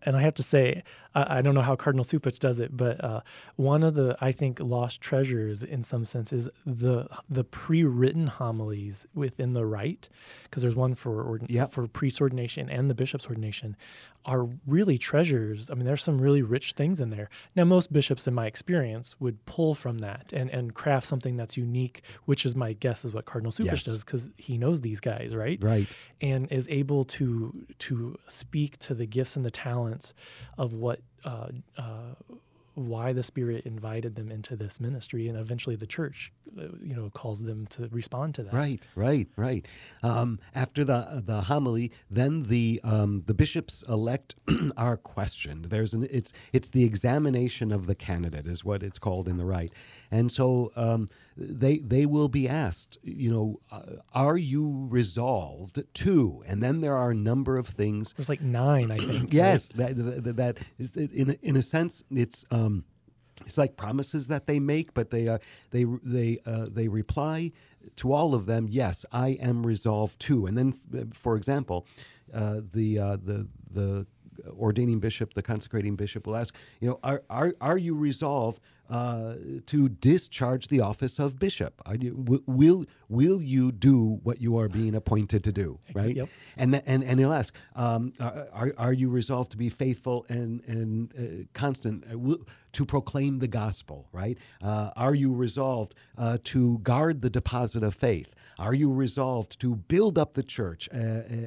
And I have to say, I, I don't know how Cardinal Cupich does it, but uh, one of the I think lost treasures in some sense is the the pre-written homilies within the rite, because there's one for ord- Yep. for priest ordination and the bishop's ordination, are really treasures. I mean, there's some really rich things in there. Now, most bishops, in my experience, would pull from that and and craft something that's unique, which is my guess is what Cardinal Cupich Yes. does, because he knows these guys, right? Right. and is able to to speak to the gifts and the talents of what uh, uh, why the Spirit invited them into this ministry, and eventually the church, uh, you know, calls them to respond to that. Right, right, right. Um, after the the homily, then the um, the bishops elect are questioned. There's an it's it's the examination of the candidate is what it's called in the rite, and so um, they they will be asked, you know, uh, are you resolved to? And then there are a number of things There's like nine, I think. right? yes, that, that, that is, in a- in a sense, it's um, it's like promises that they make, but they uh, they they uh, they reply to all of them. Yes, I am resolved to. And then, f- for example, uh, the uh, the the ordaining bishop, the consecrating bishop, will ask, you know, are are are you resolved? Uh, to discharge the office of bishop, Are you- will will you do what you are being appointed to do? Right, yep. and th- and and he'll ask, um, are, are you resolved to be faithful and and uh, constant uh, to proclaim the gospel? Right? Uh, are you resolved uh, to guard the deposit of faith? Are you resolved to build up the church uh,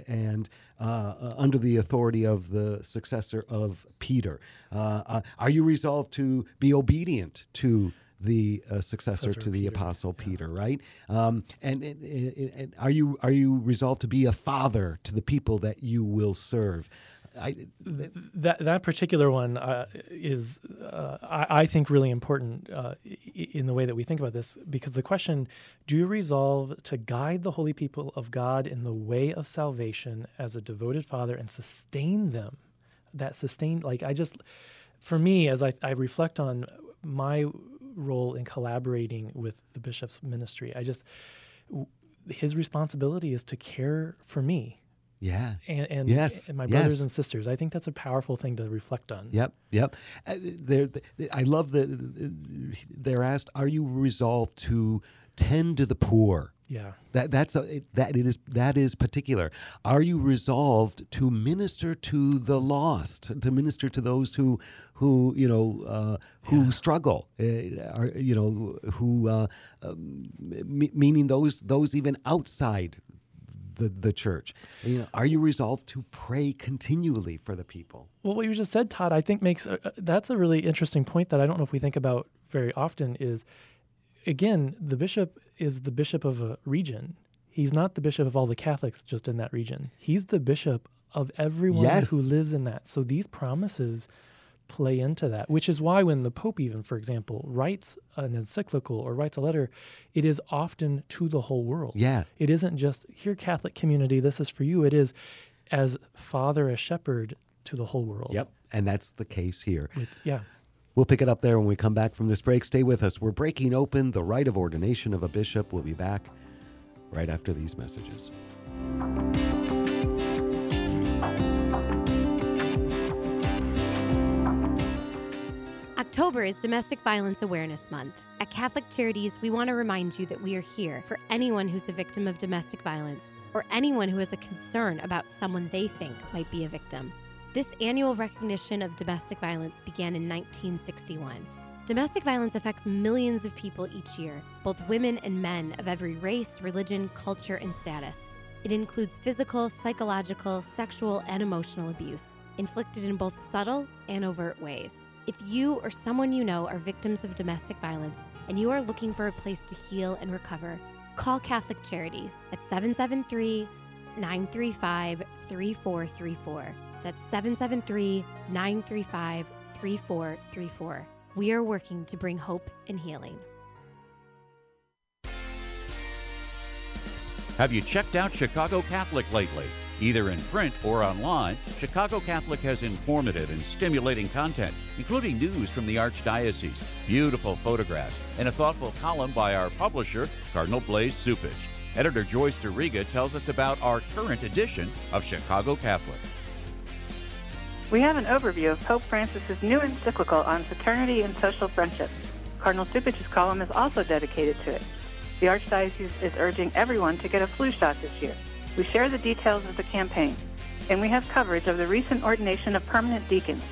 and uh, uh, under the authority of the successor of Peter? Uh, uh, are you resolved to be obedient to the uh, successor, Successor to the Peter, apostle Peter, right? Um, and, and, and, and are you are you resolved to be a father to the people that you will serve? I, that that particular one uh, is, uh, I, I think, really important uh, in the way that we think about this, because the question: Do you resolve to guide the holy people of God in the way of salvation as a devoted father and sustain them? That sustain, like I just, for me, as I, I reflect on my role in collaborating with the bishop's ministry, I just his responsibility is to care for me yeah. and, and, Yes, and my brothers yes. and sisters. I think that's a powerful thing to reflect on. Yep, yep. Uh, they're, I love that they're asked, "Are you resolved to tend to the poor?" Yeah. That that's a, it- that it is that is particular. Are you resolved to minister to the lost, to minister to those who who you know uh, who struggle, uh, are, you know who uh, um, me- meaning those those even outside the the church. You know, are you resolved to pray continually for the people? Well, what you just said, Todd, I think makes a, that's a really interesting point that I don't know if we think about very often. Is again, the bishop is the bishop of a region. He's not the bishop of all the Catholics just in that region. He's the bishop of everyone Yes. who lives in that. So these promises play into that, which is why when the Pope, even for example, writes an encyclical or writes a letter, it is often to the whole world. Yeah. It isn't just here, Catholic community, this is for you. It is as father, as shepherd to the whole world. Yep. And that's the case here. With, yeah. We'll pick it up there when we come back from this break. Stay with us. We're breaking open the rite of ordination of a bishop. We'll be back right after these messages. October is Domestic Violence Awareness Month. At Catholic Charities, we want to remind you that we are here for anyone who's a victim of domestic violence or anyone who has a concern about someone they think might be a victim. This annual recognition of domestic violence began in 1961. Domestic violence affects millions of people each year, both women and men of every race, religion, culture, and status. It includes physical, psychological, sexual, and emotional abuse, inflicted in both subtle and overt ways. If you or someone you know are victims of domestic violence and you are looking for a place to heal and recover, call Catholic Charities at 773 935 3434. That's 773 935 3434. We are working to bring hope and healing. Have you checked out Chicago Catholic lately? Either in print or online, Chicago Catholic has informative and stimulating content, including news from the Archdiocese, beautiful photographs, and a thoughtful column by our publisher, Cardinal Blase Cupich. Editor Joyce Duriga tells us about our current edition of Chicago Catholic. We have an overview of Pope Francis's new encyclical on fraternity and social friendship. Cardinal Cupich's column is also dedicated to it. The Archdiocese is urging everyone to get a flu shot this year. We share the details of the campaign, and we have coverage of the recent ordination of permanent deacons.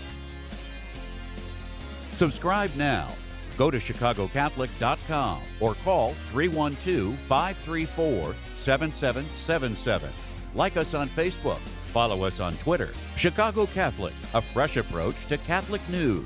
Subscribe now. Go to chicagocatholic.com or call 312 534 7777. Like us on Facebook. Follow us on Twitter. Chicago Catholic, a fresh approach to Catholic news.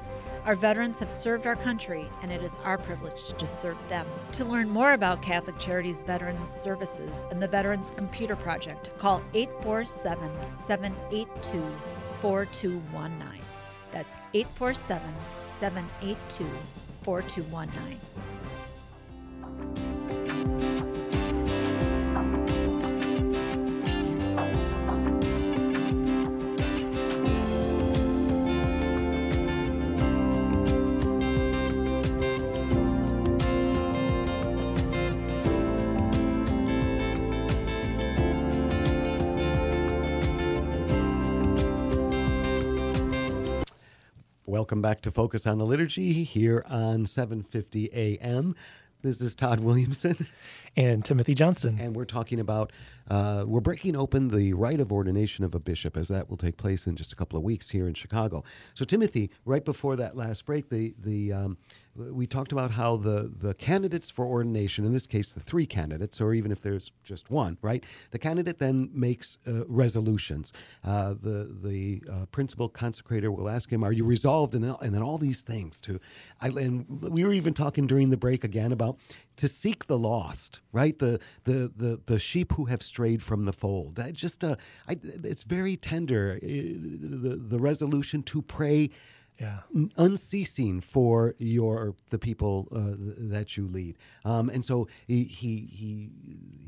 Our veterans have served our country, and it is our privilege to serve them. To learn more about Catholic Charities Veterans Services and the Veterans Computer Project, call 847 782 4219. That's 847 782 4219. Welcome back to Focus on the Liturgy here on 7:50 a.m. This is Todd Williamson, And Timothy Johnston. and we're talking about uh, we're breaking open the rite of ordination of a bishop, as that will take place in just a couple of weeks here in Chicago. So, Timothy, right before that last break, the the um, we talked about how the the candidates for ordination, in this case, the three candidates, or even if there's just one, right? The candidate then makes uh, resolutions. Uh, the the uh, principal consecrator will ask him, "Are you resolved?" And then, and then all these things to, I, and we were even talking during the break again about to seek the lost, right? The the the the sheep who have strayed from the fold. That just uh, I, it's very tender. uh, the the resolution to pray Yeah. unceasing for your the people uh, th- that you lead. Um, and so he he he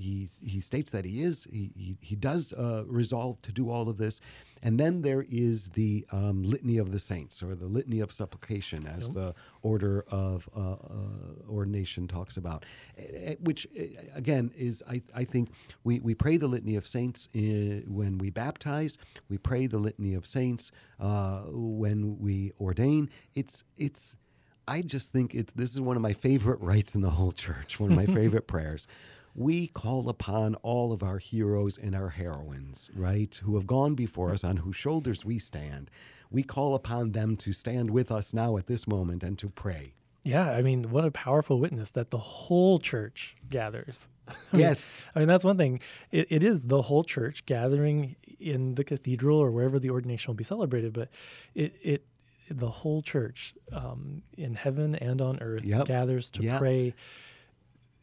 he, he states that he is he he, he does uh, resolve to do all of this. And then there is the um, litany of the saints, or the litany of supplication, as the order of uh, uh, ordination talks about, eh, eh, which eh, again is I, I think we, we pray the litany of saints in, when we baptize. We pray the litany of saints uh, when we ordain. It's it's. I just think it. This is one of my favorite rites in the whole church. One of my favorite prayers. We call upon all of our heroes and our heroines, right, who have gone before us, on whose shoulders we stand. We call upon them to stand with us now at this moment and to pray. Yeah, I mean, what a powerful witness that the whole church gathers. I mean- Yes. I mean, that's one thing. It, it is the whole church gathering in the cathedral or wherever the ordination will be celebrated, but it, it the whole church um, in heaven and on earth Yep. gathers to Yep. pray.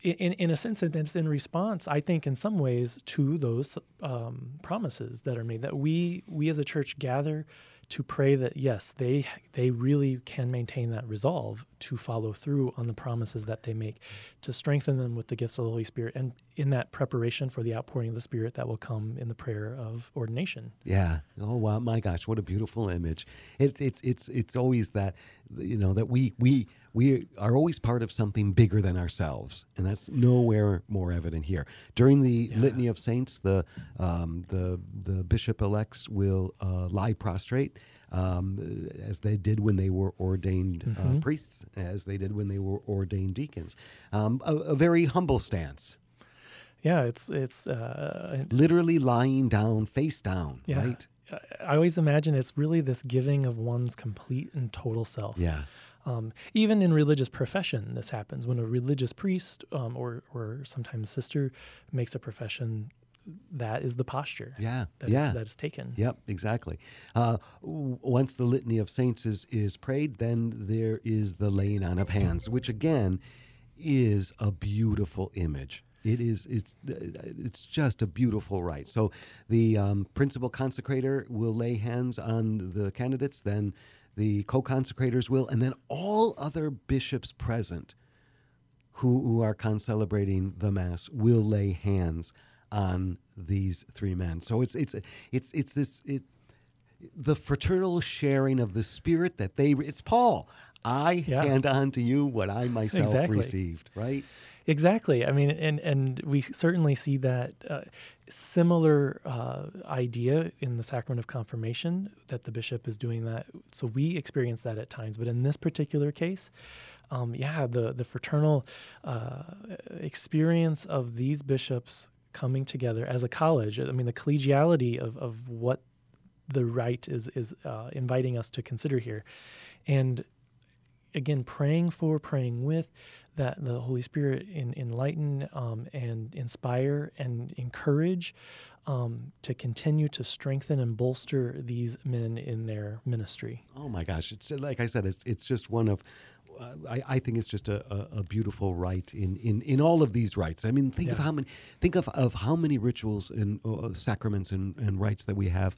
In, in, a sense, it's in response, I think, in some ways, to those um, promises that are made. That we we as a church gather to pray that yes, they they really can maintain that resolve to follow through on the promises that they make, to strengthen them with the gifts of the Holy Spirit, and in that preparation for the outpouring of the Spirit that will come in the prayer of ordination. Yeah. Oh wow, my gosh, what a beautiful image. It's it's it's it's always that you know that we we we are always part of something bigger than ourselves, and that's nowhere more evident here. During the litany of saints, the um, the the bishop elects will uh, lie prostrate. Um, as they did when they were ordained uh, priests, as they did when they were ordained deacons, um, a, a very humble stance, Yeah, it's it's uh, literally lying down, face down, yeah. right? I- always imagine it's really this giving of one's complete and total self. Yeah. Um, even in religious profession, this happens when a religious priest um, or or sometimes sister makes a profession. That is the posture. Yeah, that is- yeah. that is taken. Yep, exactly. Uh, w- once the litany of saints is, is prayed, then there is the laying on of hands, which again is a beautiful image. It is. It's. It's just a beautiful rite. So, the um, principal consecrator will lay hands on the candidates. Then, the co-consecrators will, and then all other bishops present who, who are concelebrating the mass will lay hands on these three men. So it's it's it's it's this it the fraternal sharing of the spirit that they it's Paul. I Yeah. hand on to you what I myself Exactly. received, right? Exactly. I mean, and and we certainly see that uh, similar uh, idea in the sacrament of confirmation that the bishop is doing that. So we experience that at times, but in this particular case, um, yeah, the the fraternal uh, experience of these bishops coming together as a college. I mean, the collegiality of of what the rite is is uh, inviting us to consider here, and again praying for praying with that the holy spirit in, enlighten um, and inspire and encourage um, to continue to strengthen and bolster these men in their ministry Oh my gosh! It's like I said, it's it's just one of. Uh, I, I think it's just a, a, a beautiful rite in, in, in all of these rites. I mean, think of how many think of, of how many rituals and uh, sacraments and, and rites that we have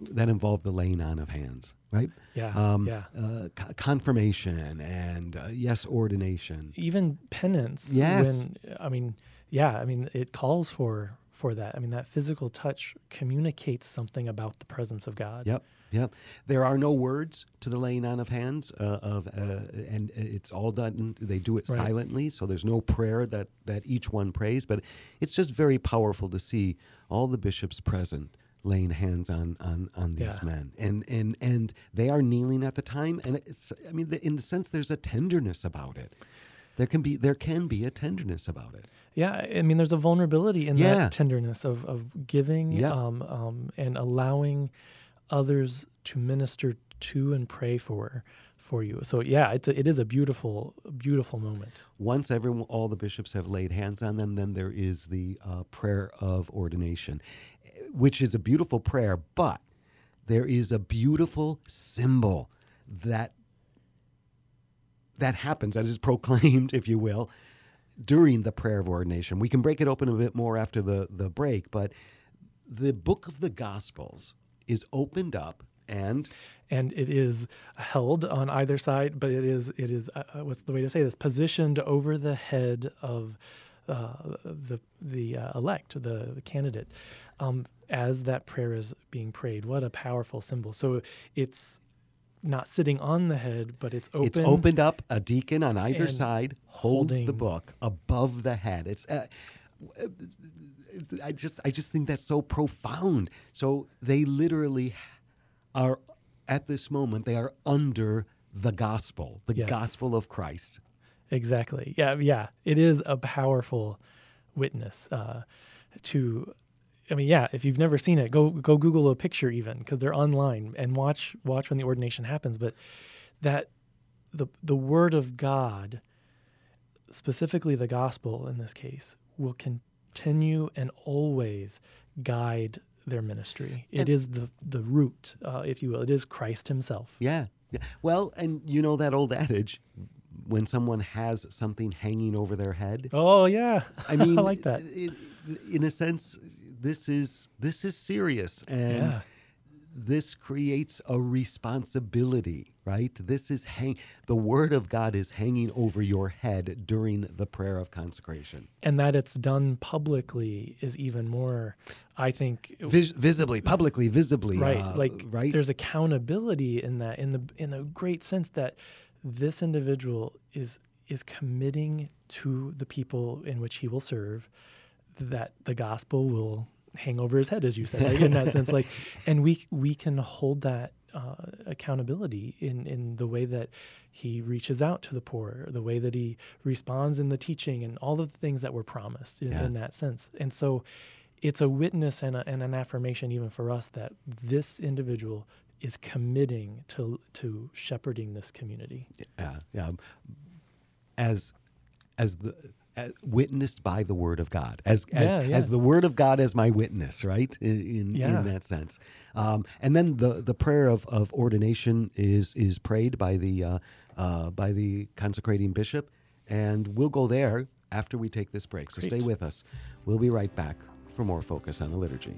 that involve the laying on of hands, right? Yeah, Um, yeah. Uh, co- confirmation and uh, yes, ordination. even penance Yes. when i mean yeah i mean it calls for for that i mean that physical touch communicates something about the presence of god Yep, yep. There are no words to the laying on of hands, uh, of uh, and it's all done. They do it Right. silently, so there's no prayer that that each one prays. But it's just very powerful to see all the bishops present laying hands on on on these Yeah. men, and and and they are kneeling at the time. And it's, I mean, the, in the sense, there's a tenderness about it. There can be there can be a tenderness about it. Yeah, I mean, there's a vulnerability in Yeah. that tenderness of of giving Yeah. um, um, and allowing others to minister to and pray for for you. So yeah, it's a, it is a beautiful beautiful moment. Once everyone, all the bishops have laid hands on them, then there is the uh, prayer of ordination, which is a beautiful prayer, but there is a beautiful symbol that that happens, that is proclaimed, if you will, during the prayer of ordination. We can break it open a bit more after the, the break, but the book of the Gospels is opened up and and it is held on either side, but it is it is uh, uh, what's the way to say this? Positioned over the head of uh, the the uh, elect, the candidate, um, as that prayer is being prayed. What a powerful symbol! So it's not sitting on the head, but it's open. It's opened up. A deacon on either side holds the book above the head. It's. Uh, I just, I just think that's so profound. So they literally are at this moment. They are under the gospel, the Yes. gospel of Christ. Exactly. Yeah, yeah. It is a powerful witness uh, to. I mean, yeah. If you've never seen it, go go Google a picture even because they're online and watch watch when the ordination happens. But that the the word of God, specifically the gospel in this case, will continue and always guide their ministry. It And- is the the root, uh, if you will. It is Christ Himself. Yeah. yeah. Well, and you know that old adage when someone has something hanging over their head. Oh yeah, I mean, I like that. i- in a sense, this is this is serious, and Yeah. this creates a responsibility, right? This is hang. The word of God is hanging over your head during the prayer of consecration, and that it's done publicly is even more. I think Vis- visibly, publicly, visibly, right uh, like right. there's accountability in that in the in the great sense that this individual is is committing to the people in which he will serve that the gospel will hang over his head as you said like in that sense like and we we can hold that uh, accountability in in the way that he reaches out to the poor the way that he responds in the teaching and all of the things that were promised in, Yeah. in that sense and so it's a witness and, a, and an affirmation even for us that this individual is committing to to shepherding this community. yeah, yeah. As as the witnessed by the word of God, as as, Yeah, yeah. as the word of God as my witness, right? In in, Yeah. in that sense, um, and then the the prayer of, of ordination is is prayed by the uh, uh, by the consecrating bishop, and we'll go there after we take this break. So stay with us. We'll be right back for more focus on the liturgy.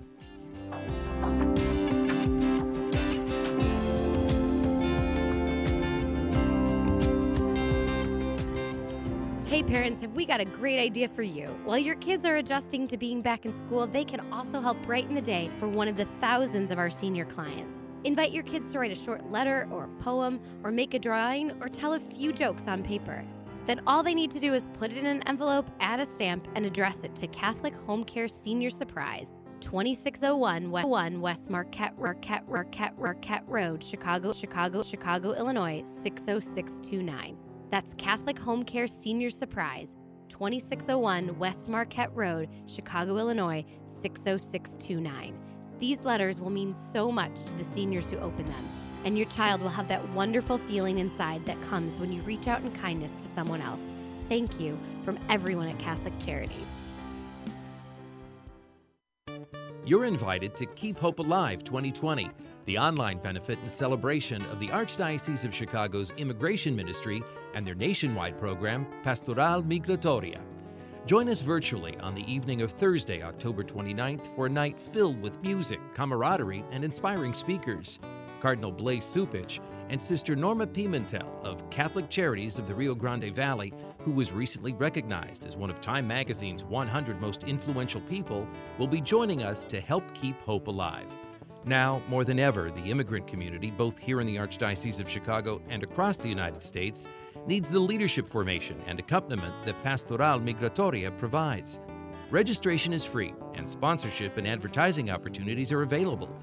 Hey parents, have we got a great idea for you? While your kids are adjusting to being back in school, they can also help brighten the day for one of the thousands of our senior clients. Invite your kids to write a short letter or a poem, or make a drawing, or tell a few jokes on paper. Then all they need to do is put it in an envelope, add a stamp, and address it to Catholic Home Care Senior Surprise, 2601 West, 1 West Marquette, Marquette, Marquette, Marquette Road, Chicago, Chicago, Chicago, Illinois, 60629. That's Catholic Home Care Senior Surprise, 2601 West Marquette Road, Chicago, Illinois, 60629. These letters will mean so much to the seniors who open them, and your child will have that wonderful feeling inside that comes when you reach out in kindness to someone else. Thank you from everyone at Catholic Charities. You're invited to Keep Hope Alive 2020, the online benefit and celebration of the Archdiocese of Chicago's immigration ministry and their nationwide program, Pastoral Migratoria. Join us virtually on the evening of Thursday, October 29th, for a night filled with music, camaraderie, and inspiring speakers. Cardinal Blase Cupich and Sister Norma Pimentel of Catholic Charities of the Rio Grande Valley, who was recently recognized as one of Time Magazine's 100 most influential people, will be joining us to help keep hope alive. Now, more than ever, the immigrant community, both here in the Archdiocese of Chicago and across the United States, needs the leadership formation and accompaniment that Pastoral Migratoria provides. Registration is free, and sponsorship and advertising opportunities are available.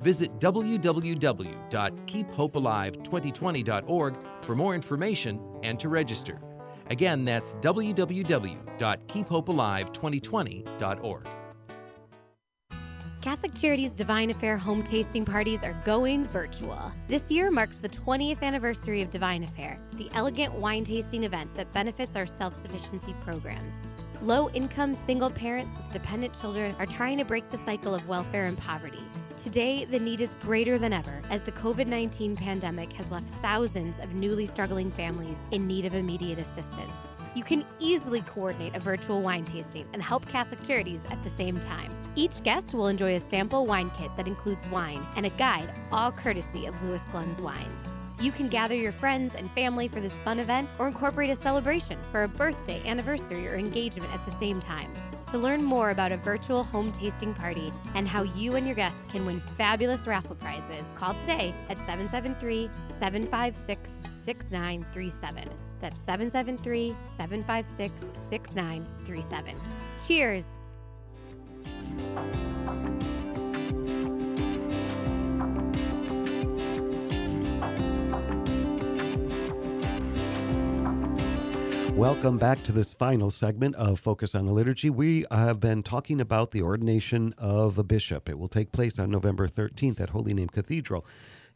Visit www.keephopealive2020.org for more information and to register. Again, that's www.keephopealive2020.org. Catholic Charities Divine Affair home tasting parties are going virtual. This year marks the 20th anniversary of Divine Affair, the elegant wine tasting event that benefits our self sufficiency programs. Low income single parents with dependent children are trying to break the cycle of welfare and poverty. Today, the need is greater than ever as the COVID 19 pandemic has left thousands of newly struggling families in need of immediate assistance. You can easily coordinate a virtual wine tasting and help Catholic Charities at the same time. Each guest will enjoy a sample wine kit that includes wine and a guide, all courtesy of Louis Glunz Wines. You can gather your friends and family for this fun event or incorporate a celebration for a birthday, anniversary, or engagement at the same time. To learn more about a virtual home tasting party and how you and your guests can win fabulous raffle prizes, call today at 773 756 6937. That's 773 756 6937. Cheers! Welcome back to this final segment of Focus on the Liturgy. We have been talking about the ordination of a bishop. It will take place on November 13th at Holy Name Cathedral.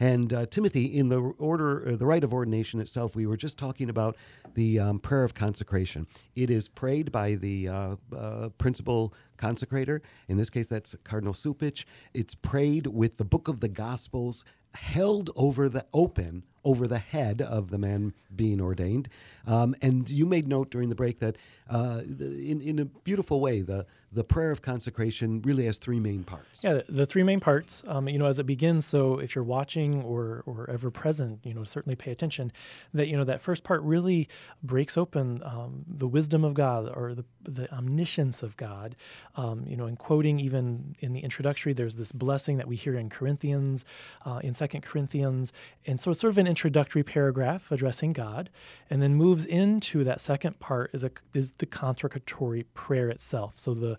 And uh, Timothy, in the order, uh, the rite of ordination itself, we were just talking about the um, prayer of consecration. It is prayed by the uh, uh principal consecrator. In this case, that's Cardinal Cupich. It's prayed with the Book of the Gospels held over the open over the head of the man being ordained. Um, and you made note during the break that, uh, in, in a beautiful way, the, the prayer of consecration really has three main parts. Yeah, the three main parts, um, you know, as it begins. So if you're watching or, or ever present, you know, certainly pay attention that, you know, that first part really breaks open um, the wisdom of God or the, the omniscience of God. Um, you know, in quoting even in the introductory, there's this blessing that we hear in Corinthians, uh, in Second Corinthians. And so it's sort of an introductory paragraph addressing God, and then moves into that second part is, a, is the consecratory prayer itself. So the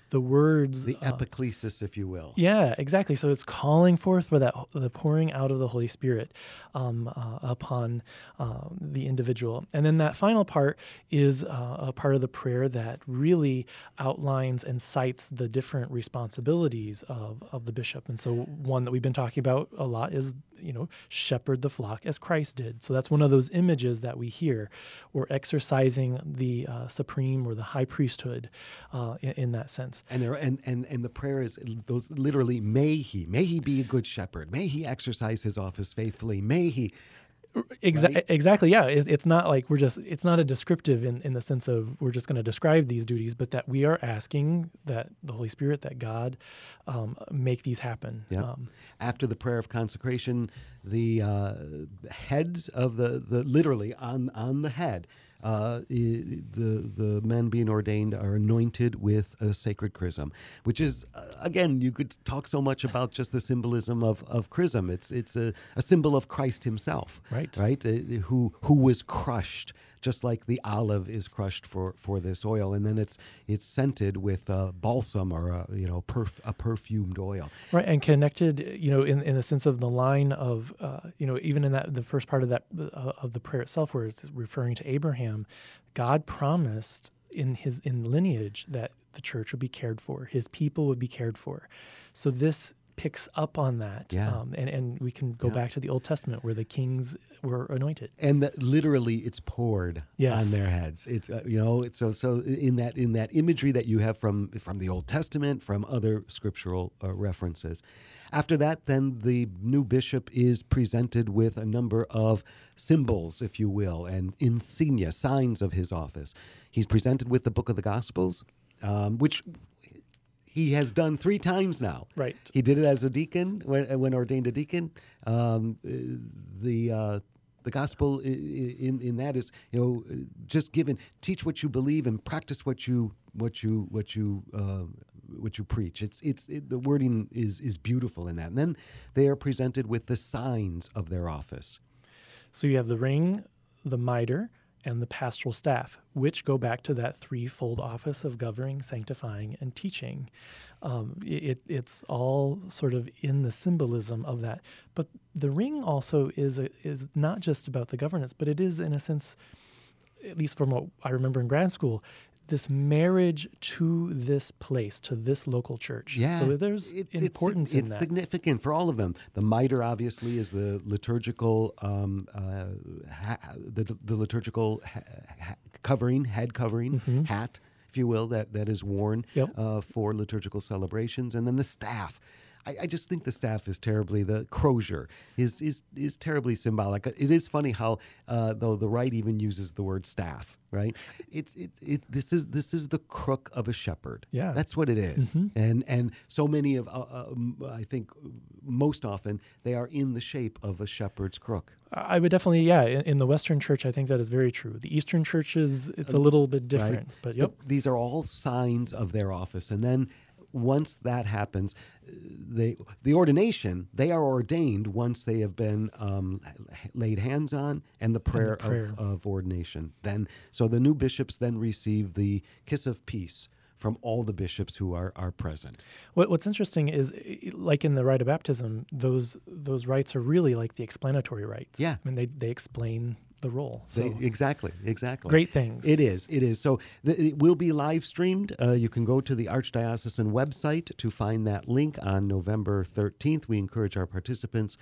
the words the uh, epiclesis if you will. Yeah exactly. So it's calling forth for that the pouring out of the holy spirit um, uh, upon uh, the individual. And then that final part is uh, a part of the prayer that really outlines and cites the different responsibilities of, of the bishop. And so one that we've been talking about a lot is you know shepherd the flock as christ did. So that's one of those images that we hear. Or exercising the uh, supreme or the high priesthood uh, in, in that sense and there and, and and the prayer is those literally may he may he be a good shepherd may he exercise his office faithfully may he Exa- right? Exactly. Yeah. it's not like we're just, it's not a descriptive in, in the sense of we're just going to describe these duties, but that we are asking that the Holy Spirit, that God um, make these happen. Yep. Um, After the prayer of consecration, the uh, heads of the, the literally on, on the head uh, the the men being ordained are anointed with a sacred chrism, which is uh, again you could talk so much about just the symbolism of, of chrism. It's it's a, a symbol of Christ Himself, right? Right, uh, who who was crushed just like the olive is crushed for, for this oil, and then it's it's scented with balsam or a, you know perf- a perfumed oil. Right, and connected, you know, in, in the sense of the line of uh, you know even in that the first part of that uh, of the prayer itself, where it's referring to Abraham, God promised in his in lineage that the church would be cared for, his people would be cared for. So this picks up on that. Yeah. Um, and, and we can go yeah. back to the Old Testament where the kings were anointed. And that literally it's poured yes. on their heads. It's uh, you know, it's so so in that in that imagery that you have from from the Old Testament, from other scriptural uh, references. After that, then the new bishop is presented with a number of symbols, if you will, and insignia, signs of his office. He's presented with the book of the Gospels, um, which he has done three times now. Right. He did it as a deacon when, when ordained a deacon. Um, the uh, the gospel in in that is you know just given teach what you believe and practice what you what you what you uh, what you preach. It's it's it, the wording is is beautiful in that. And then they are presented with the signs of their office. So you have the ring, the mitre, and the pastoral staff, which go back to that threefold office of governing, sanctifying, and teaching. Um, it, it's all sort of in the symbolism of that. But the ring also is a, is not just about the governance, but it is in a sense, at least from what I remember in grad school, this marriage to this place, to this local church. Yeah. So there's it, importance it's, in it's that. significant for all of them. The mitre, obviously, is the liturgical, um, uh, ha- the, the liturgical ha- ha- covering, head covering, mm-hmm. hat, if you will, that, that is worn yep. uh, for liturgical celebrations. And then the staff. I, I, just think the staff is terribly the crozier is is is terribly symbolic. It is funny how uh, though the right even uses the word staff right? It's it, it this is this is the crook of a shepherd. Yeah, that's what it is. Mm-hmm. And and so many of uh, uh, I think most often they are in the shape of a shepherd's crook. I would definitely, yeah. In, in, the Western Church, I think that is very true. The Eastern churches, it's a little bit different, right. but yep. But these are all signs of their office, and then once that happens, they the ordination they are ordained once they have been um, laid hands on and the prayer, and the prayer. Of, of, ordination. Then so the new bishops then receive the kiss of peace from all the bishops who are, are present. What, what's interesting is, like in the rite of baptism, those those rites are really like the explanatory rites. Yeah, I mean they they explain the role. So They- exactly, exactly. great things. It is. It is. So the, it will be live streamed. Uh, you can go to the Archdiocesan website to find that link on November 13th. We encourage our participants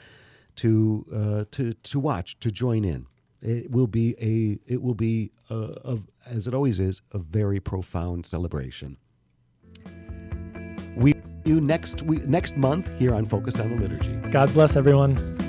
to uh, to to watch, to join in. It will be a it will be a, a, as it always is a very profound celebration. We see you next week next month here on Focus on the Liturgy. God bless everyone.